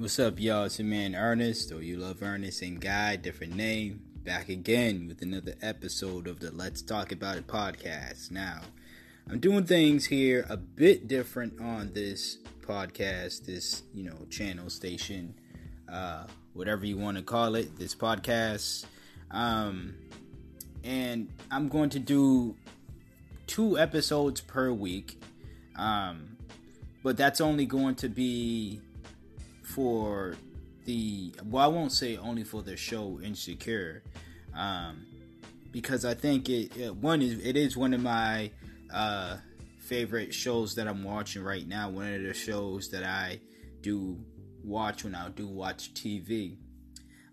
What's up, y'all? It's your man Ernest, or you love Ernest, and guy, different name. Back again with another episode of the Let's Talk About It podcast. Now, I'm doing things here a bit different on this podcast, this, you know, channel, station, uh, whatever you want to call it, this podcast. Um, and I'm going to do two episodes per week. Um, but that's only going to be for the well, I won't say only for the show Insecure, um, because I think it, it, one is it is one of my uh, favorite shows that I'm watching right now. One of the shows that I do watch when I do watch TV.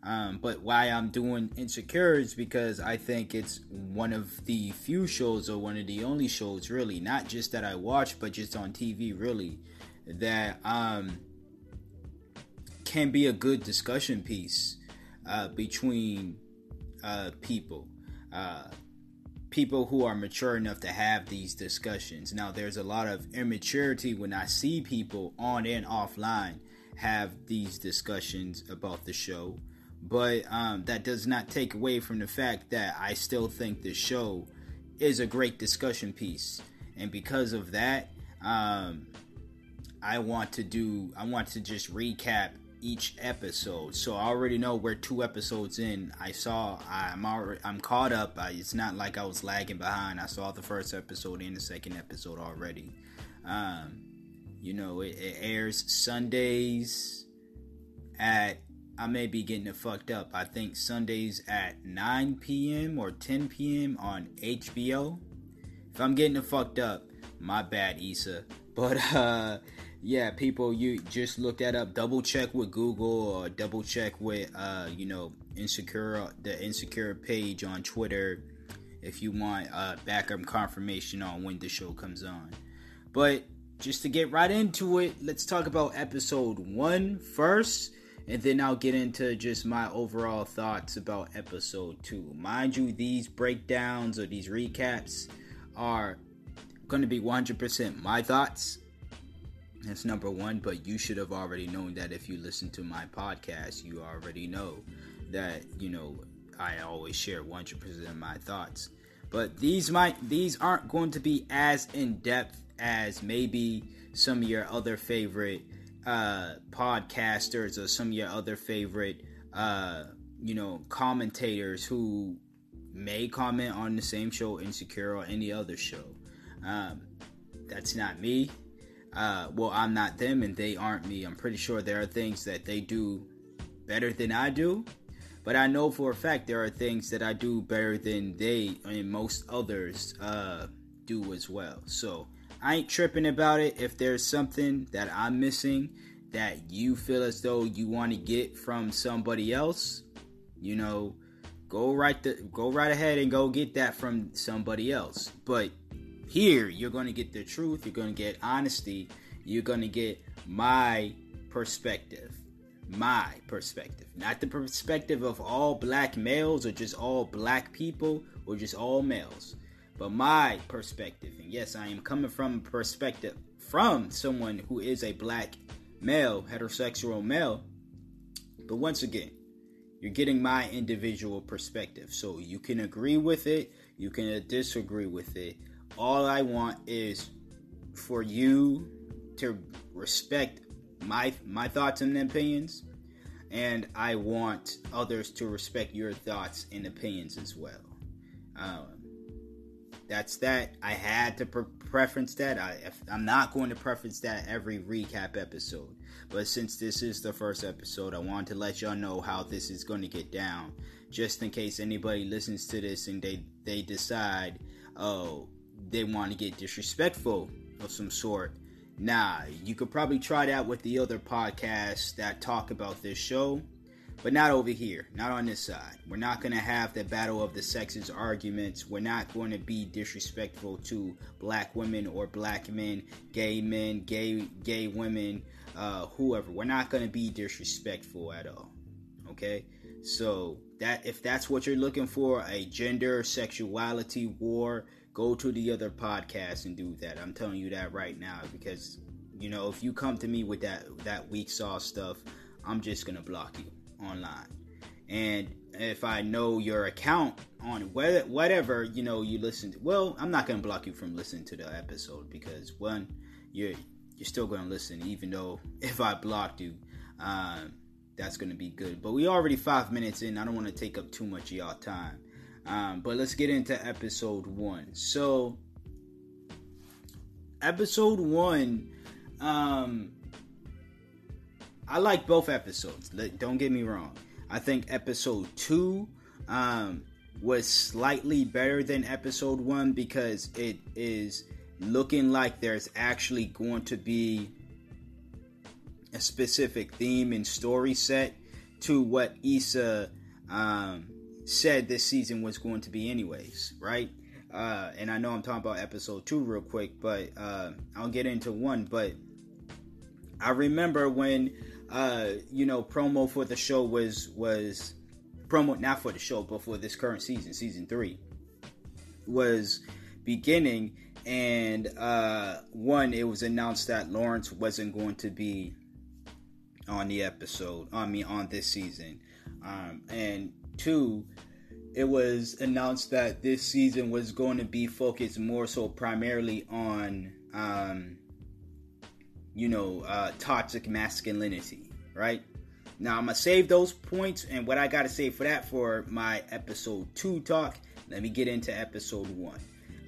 Um, but why I'm doing Insecure is because I think it's one of the few shows or one of the only shows really, not just that I watch, but just on TV really, that um, can be a good discussion piece uh, between uh, people. Uh, people who are mature enough to have these discussions. Now, there's a lot of immaturity when I see people on and offline have these discussions about the show, but um, that does not take away from the fact that I still think the show is a great discussion piece, and because of that, um, I want to do. I want to just recap each episode. So I already know we're two episodes in. I saw I'm already I'm caught up. I, it's not like I was lagging behind. I saw the first episode and the second episode already. Um, you know, it, it airs Sundays at I may be getting it fucked up. I think Sundays at 9 p.m. or 10 p.m. on HBO. If I'm getting it fucked up, my bad, Issa. But uh yeah, people, you just look that up. Double check with Google or double check with, uh, you know, insecure the insecure page on Twitter if you want uh, backup confirmation on when the show comes on. But just to get right into it, let's talk about episode one first, and then I'll get into just my overall thoughts about episode two. Mind you, these breakdowns or these recaps are going to be 100% my thoughts that's number one, but you should have already known that if you listen to my podcast, you already know that, you know, I always share 100% of my thoughts. But these might these aren't going to be as in depth as maybe some of your other favorite uh, podcasters or some of your other favorite uh, you know commentators who may comment on the same show, Insecure, or any other show. Um, that's not me uh, well, I'm not them and they aren't me. I'm pretty sure there are things that they do better than I do, but I know for a fact there are things that I do better than they and most others uh, do as well. So I ain't tripping about it. If there's something that I'm missing that you feel as though you want to get from somebody else, you know, go right the go right ahead and go get that from somebody else. But here, you're going to get the truth, you're going to get honesty, you're going to get my perspective. My perspective. Not the perspective of all black males or just all black people or just all males, but my perspective. And yes, I am coming from a perspective from someone who is a black male, heterosexual male. But once again, you're getting my individual perspective. So you can agree with it, you can disagree with it, all I want is for you to respect my my thoughts and opinions and I want others to respect your thoughts and opinions as well. Um, that's that. I had to pre- preference that. I, I'm not going to preference that every recap episode, but since this is the first episode, I want to let y'all know how this is going to get down, just in case anybody listens to this and they they decide, oh, they want to get disrespectful of some sort, Nah, you could probably try that with the other podcasts that talk about this show, but not over here, not on this side. We're not going to have the battle of the sexes arguments. We're not going to be disrespectful to black women or black men, gay men, gay gay women, uh, whoever. We're not going to be disrespectful at all. Okay? So, that if that's what you're looking for, a gender sexuality war, go to the other podcast and do that. I'm telling you that right now because you know if you come to me with that that weak sauce stuff, I'm just gonna block you online. And if I know your account on whether whatever you know you listen to, well, I'm not gonna block you from listening to the episode because one, you're you're still gonna listen even though if I blocked you. Um, that's gonna be good. But we already five minutes in. I don't want to take up too much of y'all time. Um, but let's get into episode one. So, episode one, um, I like both episodes. Don't get me wrong. I think episode two um, was slightly better than episode one because it is looking like there's actually going to be a specific theme and story set to what Issa um, said this season was going to be, anyways, right? Uh, and I know I'm talking about episode two real quick, but uh, I'll get into one. But I remember when uh, you know promo for the show was was promo not for the show, but for this current season, season three, was beginning. And uh, one, it was announced that Lawrence wasn't going to be on the episode. I mean, on this season. Um, and two, it was announced that this season was going to be focused more so primarily on, um, you know, uh, toxic masculinity, right? Now I'm gonna save those points and what I gotta say for that for my episode two talk. Let me get into episode one.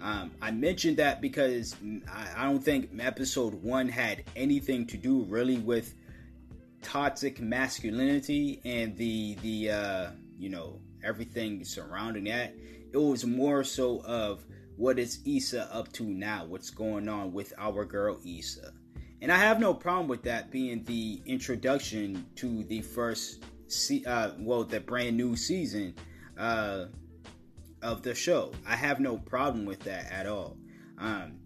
Um, I mentioned that because I, I don't think episode one had anything to do really with toxic masculinity and the the uh, you know everything surrounding that. It was more so of what is Issa up to now? What's going on with our girl Issa? And I have no problem with that being the introduction to the first, se- uh, well, the brand new season uh, of the show. I have no problem with that at all. Um,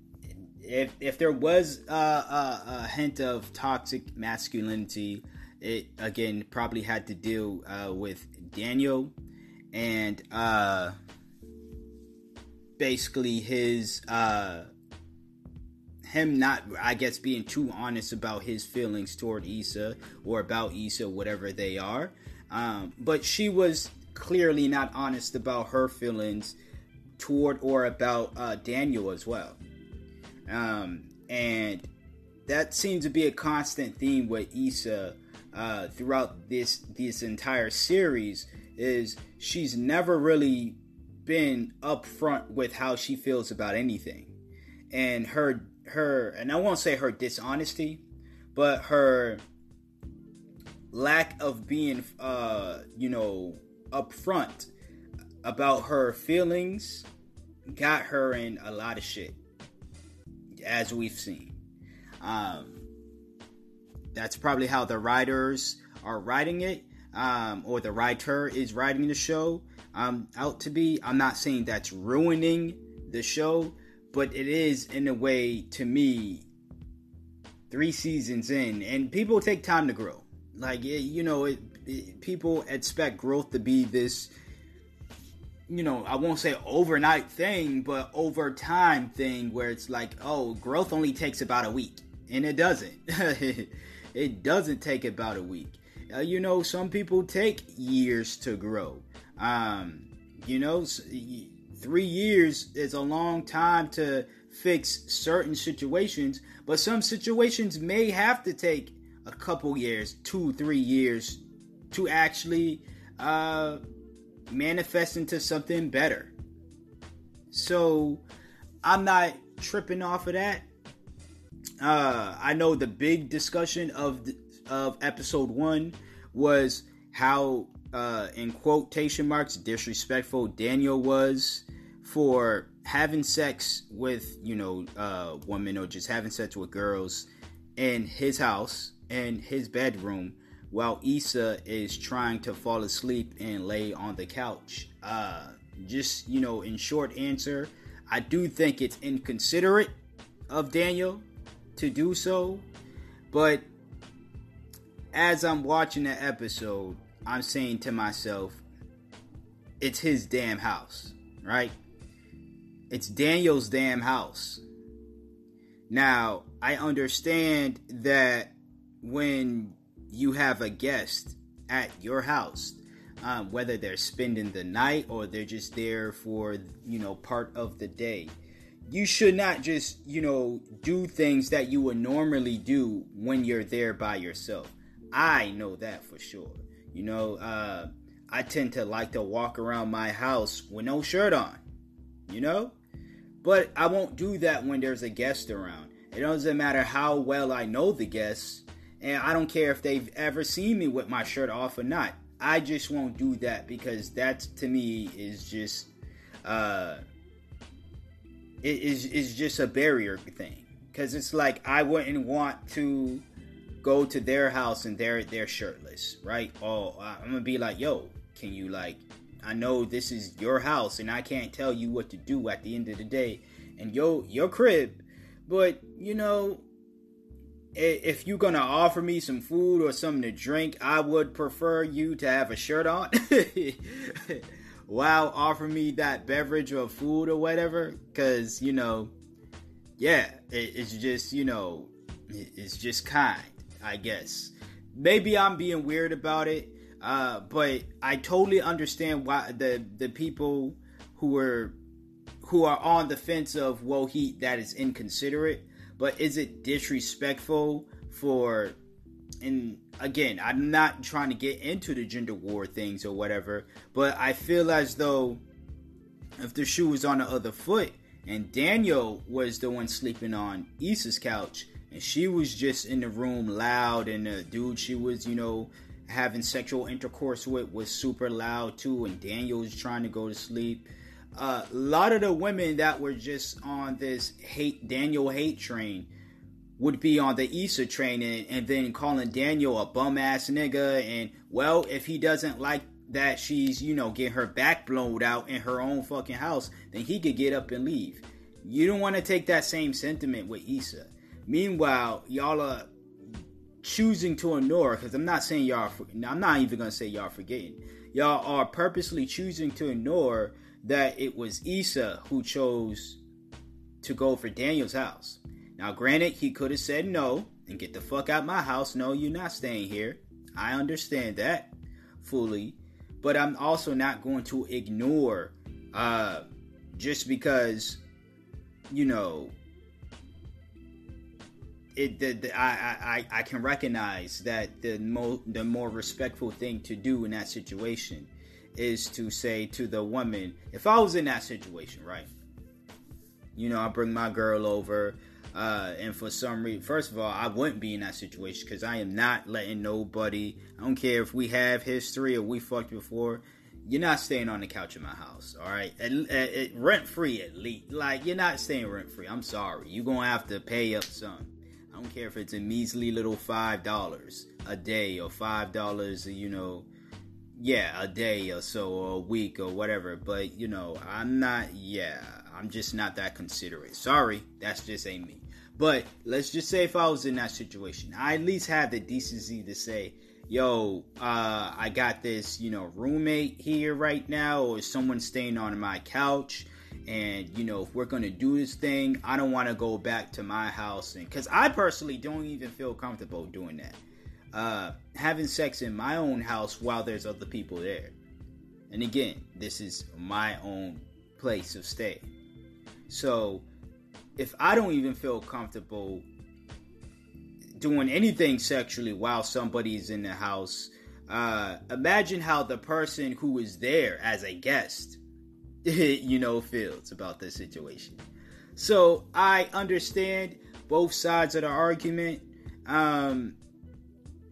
if if there was uh, a, a, hint of toxic masculinity, it again probably had to deal uh, with Daniel and uh, basically his uh, him not I guess being too honest about his feelings toward Issa or about Issa, whatever they are. Um, but she was clearly not honest about her feelings toward or about uh, Daniel as well. Um, and that seems to be a constant theme with Issa uh, throughout this this entire series is she's never really been upfront with how she feels about anything. And her her and I won't say her dishonesty, but her lack of being uh, you know, upfront about her feelings got her in a lot of shit as we've seen. Um, that's probably how the writers are writing it um, or the writer is writing the show um, out to be. I'm not saying that's ruining the show, but it is in a way to me. Three seasons in, and people take time to grow. Like you know, it, it, people expect growth to be this you know, I won't say overnight thing, but over time thing where it's like, oh, growth only takes about a week. And it doesn't. it doesn't take about a week. Uh, you know, some people take years to grow. Um, you know, three years is a long time to fix certain situations, but some situations may have to take a couple years, two, three years to actually uh, manifest into something better. So I'm not tripping off of that. Uh, I know the big discussion of the, of episode one was how, uh, in quotation marks, disrespectful Daniel was for having sex with, you know, uh, women or just having sex with girls in his house in his bedroom while Issa is trying to fall asleep and lay on the couch. Uh, just you know, in short answer, I do think it's inconsiderate of Daniel to do so, but as I'm watching the episode, I'm saying to myself, it's his damn house, right? It's Daniel's damn house. Now, I understand that when you have a guest at your house, um, whether they're spending the night or they're just there for, you know, part of the day, you should not just, you know, do things that you would normally do when you're there by yourself. I know that for sure. You know, uh, I tend to like to walk around my house with no shirt on, you know? But I won't do that when there's a guest around. It doesn't matter how well I know the guests, and I don't care if they've ever seen me with my shirt off or not. I just won't do that because that to me is just uh it is is just a barrier thing. Cause it's like I wouldn't want to go to their house and they're they're shirtless, right? Oh, I'm gonna be like, yo, can you like? I know this is your house and I can't tell you what to do at the end of the day, and yo, your crib, but you know, if you're gonna offer me some food or something to drink, I would prefer you to have a shirt on. While offer me that beverage or food or whatever, because you know, yeah, it's just you know, it's just kind. I guess. Maybe I'm being weird about it, uh, but I totally understand why the the people who are who are on the fence of well he that is inconsiderate, but is it disrespectful for and again, I'm not trying to get into the gender war things or whatever, but I feel as though if the shoe was on the other foot and Daniel was the one sleeping on Issa's couch, and she was just in the room loud and the dude she was you know having sexual intercourse with was super loud too and daniel was trying to go to sleep uh, a lot of the women that were just on this hate daniel hate train would be on the Issa train and, and then calling Daniel a bum ass nigga and well if he doesn't like that she's you know getting her back blown out in her own fucking house then he could get up and leave you don't want to take that same sentiment with Issa Meanwhile, y'all are choosing to ignore because I'm not saying y'all. I'm not even gonna say y'all forgetting. Y'all are purposely choosing to ignore that it was Issa who chose to go for Daniel's house. Now, granted, he could have said no and get the fuck out my house. No, you're not staying here. I understand that fully, but I'm also not going to ignore uh, just because you know it the, the, I, I I can recognize that the mo the more respectful thing to do in that situation is to say to the woman, if I was in that situation, right? You know, I bring my girl over, uh, and for some reason, first of all, I wouldn't be in that situation because I am not letting nobody. I don't care if we have history or we fucked before. You're not staying on the couch in my house, all right? rent free at least. Like you're not staying rent free. I'm sorry. You're gonna have to pay up some. I don't care if it's a measly little five dollars a day or five dollars, you know, yeah, a day or so or a week or whatever. But you know, I'm not. Yeah, I'm just not that considerate. Sorry, that's just ain't me. But let's just say if I was in that situation, I at least have the decency to say, "Yo, uh, I got this, you know, roommate here right now, or someone staying on my couch." and you know if we're gonna do this thing i don't want to go back to my house and because i personally don't even feel comfortable doing that. Uh, having sex in my own house while there's other people there. And again this is my own place of stay. So if i don't even feel comfortable doing anything sexually while somebody's in the house uh, imagine how the person who is there as a guest you know, feels about this situation. So I understand both sides of the argument. Um,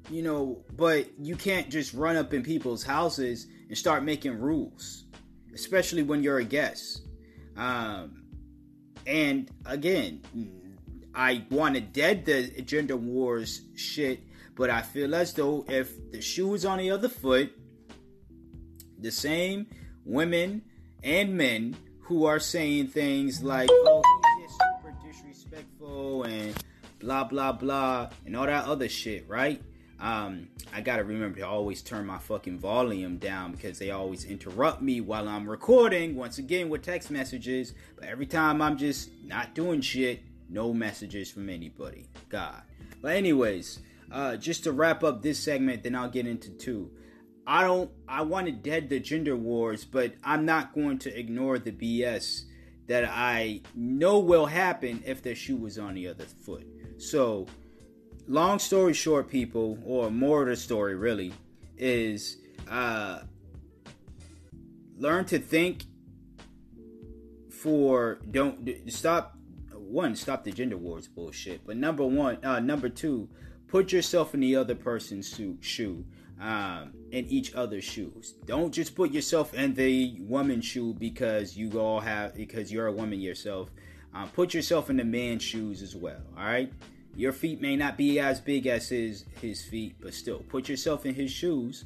you know, but you can't just run up in people's houses and start making rules, especially when you're a guest. Um, and again, I want to dead the gender wars shit, but I feel as though if the shoe is on the other foot, the same women and men who are saying things like, oh, he's super disrespectful and blah, blah, blah, and all that other shit, right? Um, I gotta remember to always turn my fucking volume down because they always interrupt me while I'm recording, once again with text messages. But every time I'm just not doing shit, no messages from anybody. God. But, anyways, uh, just to wrap up this segment, then I'll get into two. I don't, I want to dead the gender wars, but I'm not going to ignore the BS that I know will happen if the shoe was on the other foot. So, long story short, people, or more of the story really, is uh, learn to think for don't stop one stop the gender wars bullshit but number one uh, number two put yourself in the other person's shoe um, in each other's shoes. Don't just put yourself in the woman's shoe because you all have because you're a woman yourself. Um, put yourself in the man's shoes as well all right your feet may not be as big as his his feet, but still put yourself in his shoes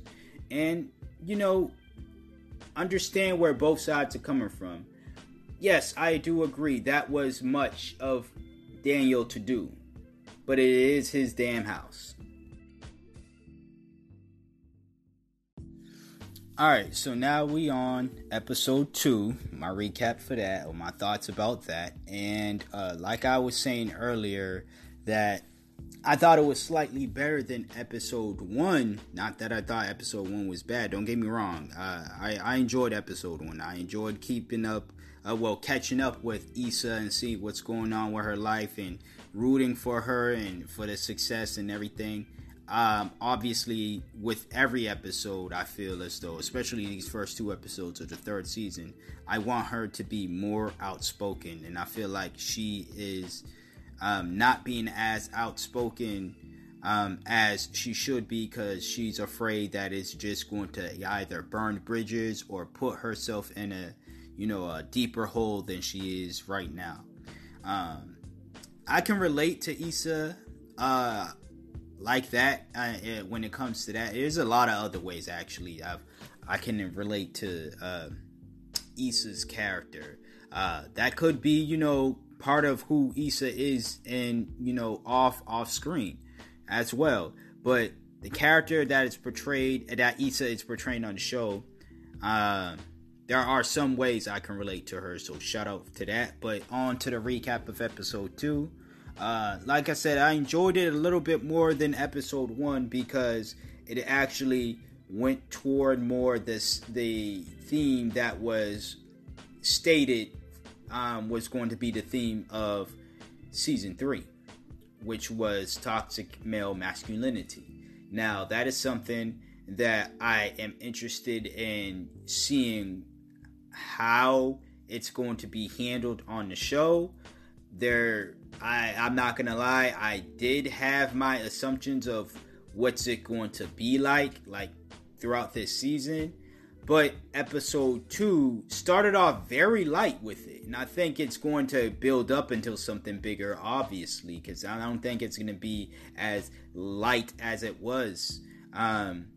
and you know understand where both sides are coming from. Yes, I do agree that was much of Daniel to do, but it is his damn house. All right, so now we on episode two. My recap for that, or my thoughts about that, and uh, like I was saying earlier, that I thought it was slightly better than episode one. Not that I thought episode one was bad. Don't get me wrong. Uh, I I enjoyed episode one. I enjoyed keeping up, uh, well, catching up with Issa and see what's going on with her life and rooting for her and for the success and everything. Um, obviously, with every episode, I feel as though, especially these first two episodes of the third season, I want her to be more outspoken, and I feel like she is um, not being as outspoken um, as she should be because she's afraid that it's just going to either burn bridges or put herself in a you know a deeper hole than she is right now. Um, I can relate to Issa uh, like that uh, when it comes to that. There's a lot of other ways actually. I've I can relate to uh, Issa's character. Uh, that could be, you know, part of who Issa is and you know off off screen as well. But the character that is portrayed that Issa is portraying on the show, uh, there are some ways I can relate to her. So shout out to that. But on to the recap of episode two. Uh, like I said, I enjoyed it a little bit more than episode one because it actually went toward more this the theme that was stated um, was going to be the theme of season three, which was toxic male masculinity. Now, that is something that I am interested in seeing how it's going to be handled on the show. There, I, I'm not gonna lie, I did have my assumptions of what's it going to be like, like throughout this season but episode two started off very light with it. And I think it's going to build up until something bigger, obviously, because I don't think it's going to be as light as it was um,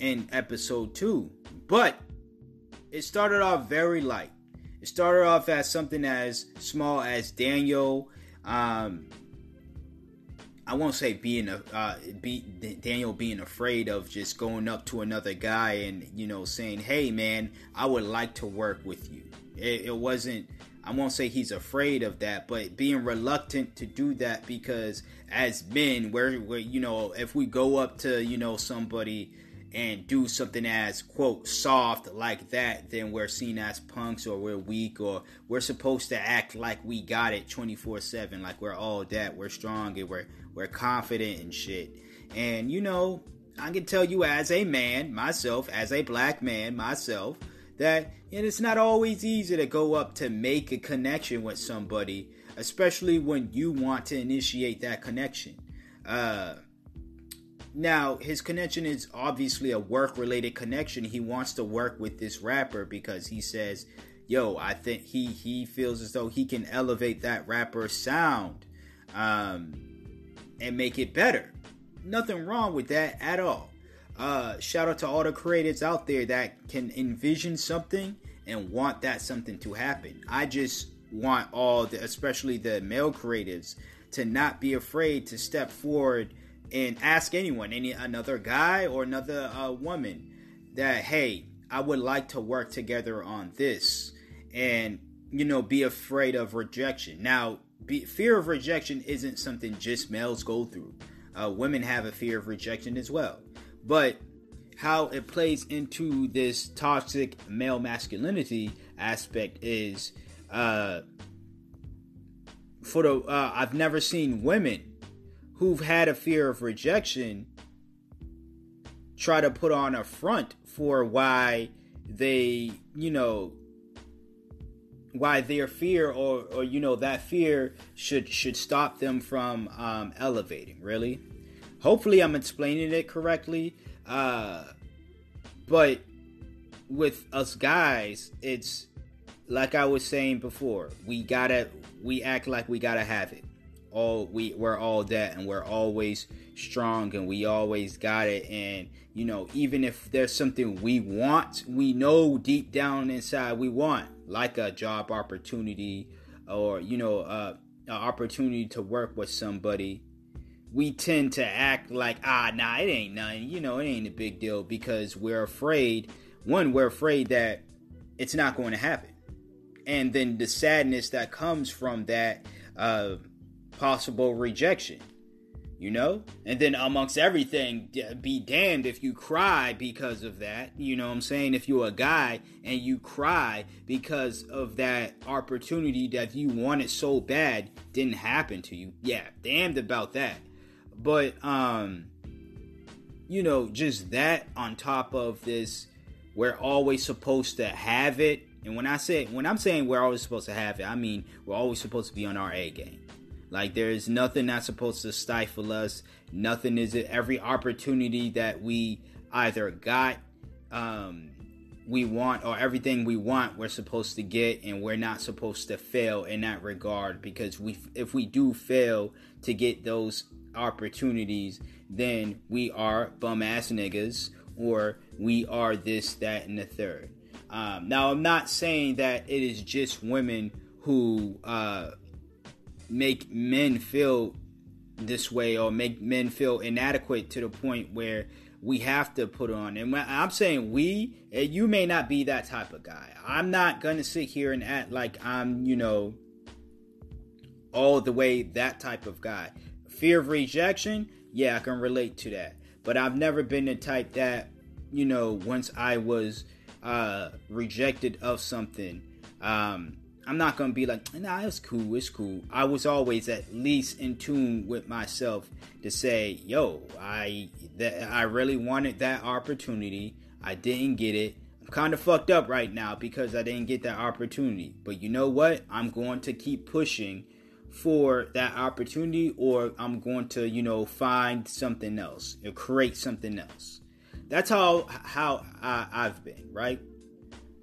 in episode two. But it started off very light. It started off as something as small as Daniel um, I won't say being a uh, be, Daniel being afraid of just going up to another guy and you know saying, "Hey, man, I would like to work with you." It, it wasn't. I won't say he's afraid of that, but being reluctant to do that because as men, where you know, if we go up to you know somebody and do something as quote soft like that, then we're seen as punks or we're weak or we're supposed to act like we got it 24/7, like we're all that, we're strong and we're we're confident and shit. And you know, I can tell you as a man, myself, as a black man, myself, that and it's not always easy to go up to make a connection with somebody, especially when you want to initiate that connection. Uh, now, his connection is obviously a work related connection. He wants to work with this rapper because he says, yo, I think he, he feels as though he can elevate that rapper's sound um, and make it better. Nothing wrong with that at all. Uh, shout out to all the creatives out there that can envision something and want that something to happen. I just want all the, especially the male creatives, to not be afraid to step forward and ask anyone, any another guy or another uh, woman, that hey, I would like to work together on this, and you know, be afraid of rejection. Now, be, fear of rejection isn't something just males go through. Uh, women have a fear of rejection as well, but how it plays into this toxic male masculinity aspect is uh, for the uh, I've never seen women who've had a fear of rejection try to put on a front for why they, you know, why their fear or or you know that fear should should stop them from um, elevating. Really, hopefully I'm explaining it correctly. Uh, but with us guys, it's like I was saying before. We gotta we act like we gotta have it. All we we're all that, and we're always strong, and we always got it. And you know, even if there's something we want, we know deep down inside we want, like a job opportunity, or you know, uh, an opportunity to work with somebody. We tend to act like, ah, nah, it ain't nothing. You know, it ain't a big deal because we're afraid. One, we're afraid that it's not going to happen and then the sadness that comes from that uh, possible rejection you know? And then amongst everything be damned if you cry because of that you know i'm saying? If you're a guy and you cry because of that opportunity that you wanted so bad didn't happen to you yeah damned about that. But um you know just that on top of this we're always supposed to have it. And when I say when I'm saying we're always supposed to have it, I mean we're always supposed to be on our A game. Like there's nothing that's supposed to stifle us. Nothing is it. Every opportunity that we either got, um, we want, or everything we want, we're supposed to get, and we're not supposed to fail in that regard. Because we, if we do fail to get those opportunities, then we are bum ass niggas, or we are this, that, and the third. Um, now, I'm not saying that it is just women who uh, make men feel this way or make men feel inadequate to the point where we have to put on. And I'm saying we, you may not be that type of guy. I'm not going to sit here and act like I'm, you know, all the way that type of guy. Fear of rejection, yeah, I can relate to that. But I've never been the type that, you know, once I was uh, rejected of something, um, I'm not gonna be like, nah, it's cool, it's cool. I was always at least in tune with myself to say, yo, I that I really wanted that opportunity. I didn't get it. I'm kind of fucked up right now because I didn't get that opportunity. But you know what? I'm going to keep pushing for that opportunity, or I'm going to, you know, find something else or create something else. That's how how I, I've been, right?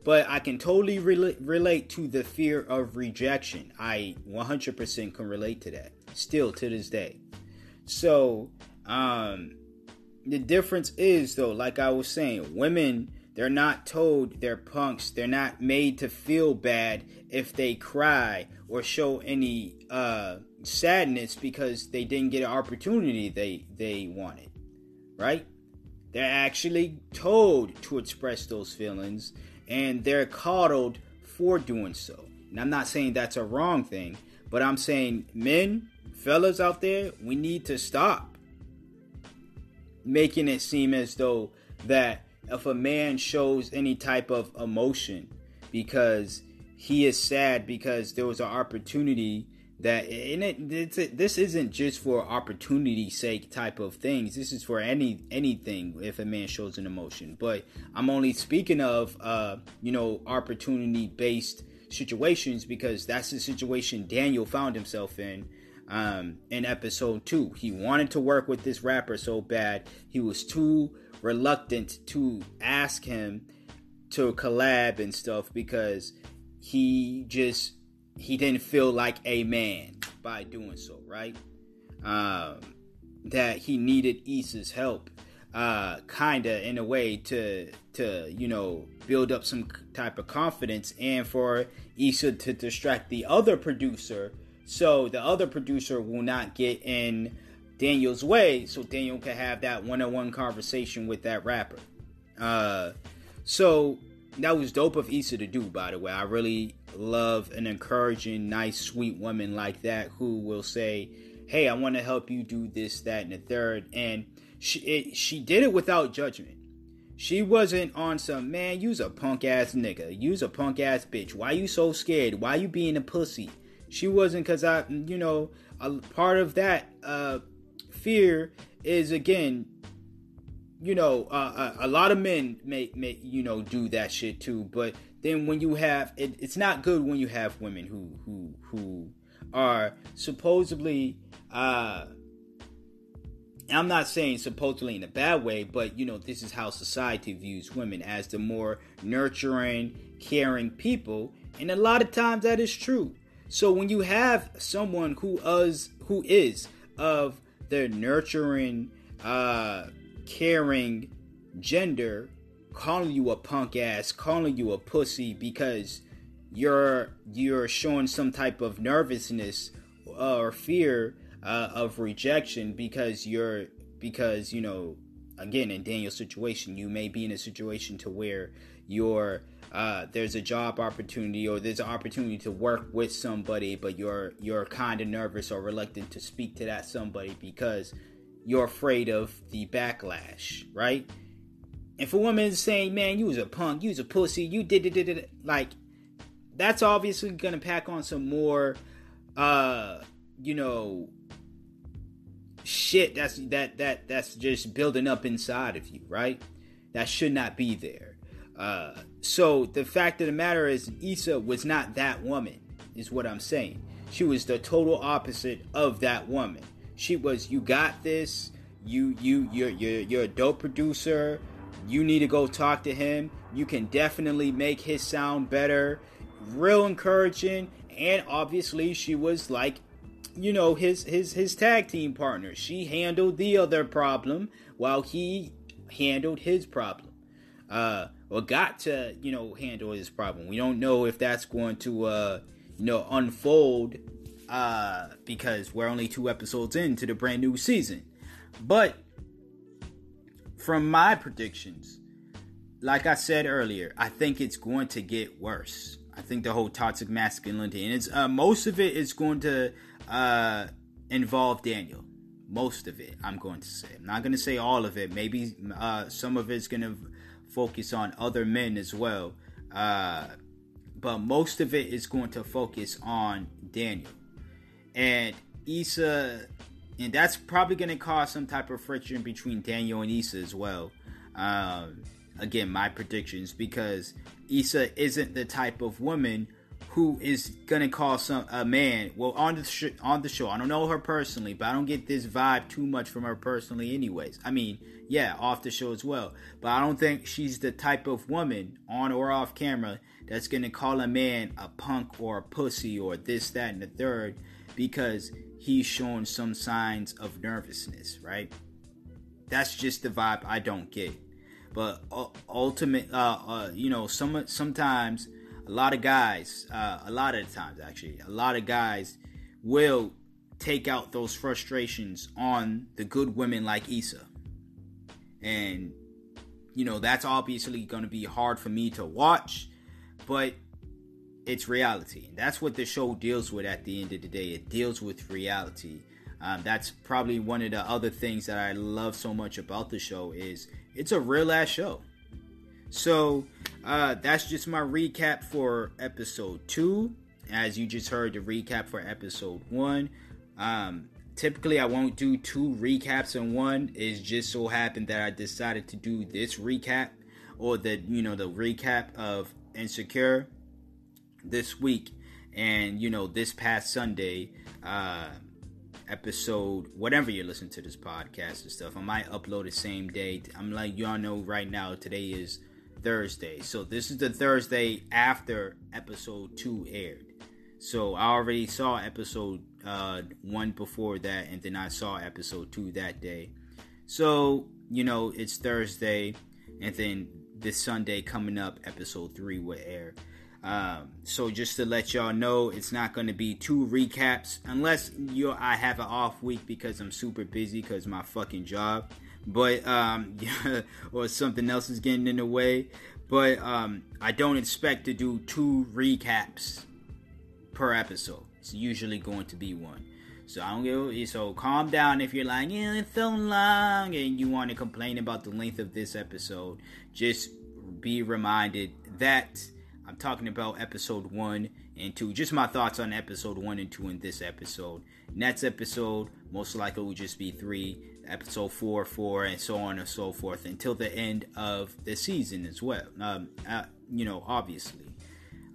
But I can totally re- relate to the fear of rejection. I 100% can relate to that still to this day. So, um, the difference is though, like I was saying, women they're not told they're punks. They're not made to feel bad if they cry or show any uh, sadness because they didn't get an opportunity they they wanted, right? They're actually told to express those feelings and they're coddled for doing so. And I'm not saying that's a wrong thing, but I'm saying, men, fellas out there, we need to stop making it seem as though that if a man shows any type of emotion because he is sad because there was an opportunity that in it this isn't just for opportunity sake type of things. This is for any anything if a man shows an emotion. But i'm only speaking of uh you know opportunity based situations because that's the situation daniel found himself in um in episode 2 he wanted to work with this rapper so bad he was too reluctant to ask him to collab and stuff because he just he didn't feel like a man. by doing so, right? Um, that he needed Issa's help, uh, kinda in a way to to you know build up some type of confidence, and for Issa to distract the other producer, so the other producer will not get in Daniel's way, so Daniel can have that one-on-one conversation with that rapper. Uh, so that was dope of Issa to do, by the way. I really love an encouraging, nice, sweet woman like that who will say, "Hey, I want to help you do this, that, and the third. And she it, she did it without judgment. She wasn't on some man. You's a punk ass nigga. You's a punk ass bitch. Why you so scared? Why you being a pussy? She wasn't because I, you know, a part of that uh, fear is again you know, uh, a, a, lot of men may, may, you know, do that shit too. But then when you have, it, it's not good when you have women who, who, who are supposedly, uh, I'm not saying supposedly in a bad way, but you know, this is how society views women as the more nurturing, caring people, and a lot of times that is true. So when you have someone who is who is of the nurturing, uh, caring gender calling you a punk ass, calling you a pussy because you're you're showing some type of nervousness or fear uh, of rejection because you're because you know again in Daniel's situation you may be in a situation to where you're uh, there's a job opportunity or there's an opportunity to work with somebody but you're you're kind of nervous or reluctant to speak to that somebody because you're afraid of the backlash, right? If a woman is saying, "Man, you was a punk, you was a pussy, you did it," did it, like that's obviously gonna pack on some more, uh, you know, shit. That's that that that's just building up inside of you, right? That should not be there. Uh, so the fact of the matter is, Issa was not that woman, is what I'm saying. She was the total opposite of that woman. She was, you got this. You you you're you're you're a dope producer. You need to go talk to him. You can definitely make his sound better. Real encouraging, and obviously she was like, you know, his his his tag team partner. She handled the other problem while he handled his problem. Uh, or got to you know handle his problem. We don't know if that's going to uh you know unfold uh, because we're only two episodes into the brand new season. But from my predictions, like I said earlier, I think it's going to get worse. I think the whole toxic masculinity, and it's uh, most of it is going to uh, involve Daniel. Most of it, I'm going to say. I'm not going to say all of it. Maybe uh, some of it's going to focus on other men as well. Uh, but most of it is going to focus on Daniel and Issa, and that's probably going to cause some type of friction between Daniel and Issa as well. Um, again, my predictions because Issa isn't the type of woman who is gonna call some a man. Well, on the sh- on the show, I don't know her personally, but I don't get this vibe too much from her personally, anyways. I mean, yeah, off the show as well, but I don't think she's the type of woman on or off camera that's gonna call a man a punk or a pussy or this, that, and the third because he's showing some signs of nervousness, right? That's just the vibe I don't get. But uh, ultimate, uh, uh, you know, some sometimes a lot of guys, uh, a lot of times actually, a lot of guys will take out those frustrations on the good women like Issa, and you know that's obviously going to be hard for me to watch, but it's reality. That's what the show deals with at the end of the day. It deals with reality. Um, that's probably one of the other things that I love so much about the show is it's a real ass show. So uh, that's just my recap for episode two. As you just heard the recap for episode one. Um, typically I won't do two recaps in one. It just so happened that I decided to do this recap or the you know the recap of Insecure this week and you know this past Sunday uh episode whatever you listen to this podcast and stuff I might upload the same day I'm like y'all know right now today is Thursday so this is the Thursday after episode 2 aired so I already saw episode uh, one before that, and then I saw episode two that day. So you know, it's Thursday, and then this Sunday coming up, episode three will air. Um, so just to let y'all know, it's not going to be two recaps unless you I have an off week because I'm super busy because my fucking job, but um, or something else is getting in the way. But um, I don't expect to do two recaps per episode. It's usually going to be one. So I don't so calm down if you're like, yeah, it's so long and you want to complain about the length of this episode. Just be reminded that I'm talking about episode one and two. Just my thoughts on episode one and two in this episode. Next episode, most likely will just be three, episode four, four, and so on and so forth until the end of the season as well. Um, uh, you know, obviously.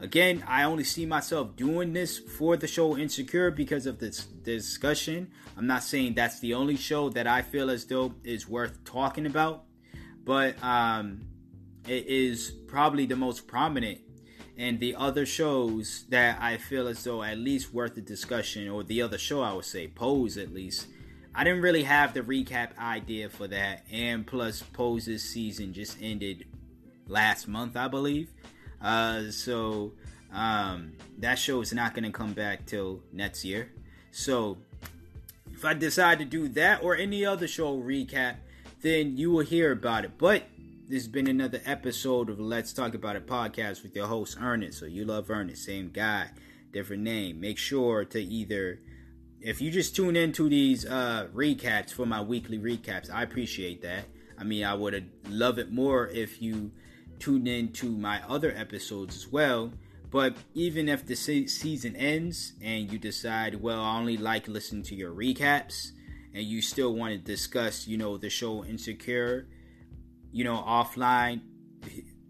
Again, I only see myself doing this for the show Insecure because of this discussion. I'm not saying that's the only show that I feel as though is worth talking about, but um, it is probably the most prominent and the other shows that I feel as though at least worth the discussion, or the other show I would say, Pose at least. I didn't really have the recap idea for that, and plus Pose's season just ended last month, I believe. Uh, so um, that show is not going to come back till next year. So if I decide to do that or any other show recap, then you will hear about it. But this has been another episode of Let's Talk About It podcast with your host Ernest. So you love Ernest, same guy, different name. Make sure to either, if you just tune into these uh, recaps for my weekly recaps, I appreciate that. I mean, I would love it more if you tuned into my other episodes as well. But even if the se- season ends and you decide, well, I only like listening to your recaps, and you still want to discuss, you know, the show Insecure you know, offline,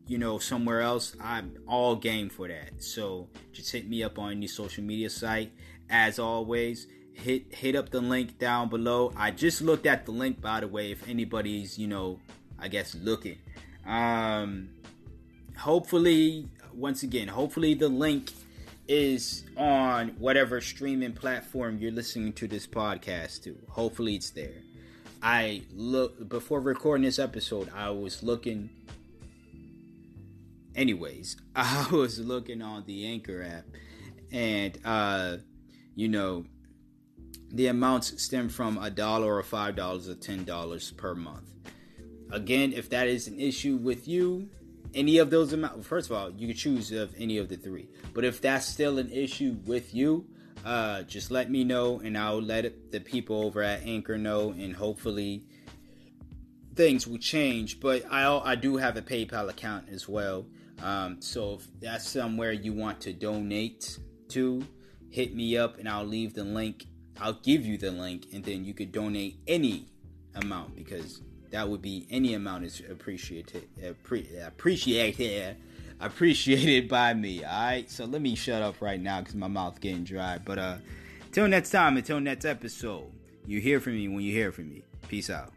you know, somewhere else, I'm all game for that. So just hit me up on any social media site. As always, hit hit up the link down below. I just looked at the link by the way, if anybody's, you know, I guess looking. Um hopefully once again, hopefully the link is on whatever streaming platform you're listening to this podcast to. Hopefully it's there. I look before recording this episode, I was looking. Anyways, I was looking on the Anchor app, and uh, you know, the amounts stem from a dollar or five dollars or ten dollars per month. Again, if that is an issue with you, any of those amounts, first of all, you can choose of any of the three. But if that's still an issue with you, uh, just let me know and I'll let the people over at Anchor know, and hopefully things will change. But I I do have a PayPal account as well. Um, so if that's somewhere you want to donate to, hit me up and I'll leave the link. I'll give you the link, and then you could donate any amount because that would be any amount is appreciated. Appre- appreciated appreciated by me. All right, so let me shut up right now because my mouth getting dry. But uh, till next time, until next episode, you hear from me when you hear from me. Peace out.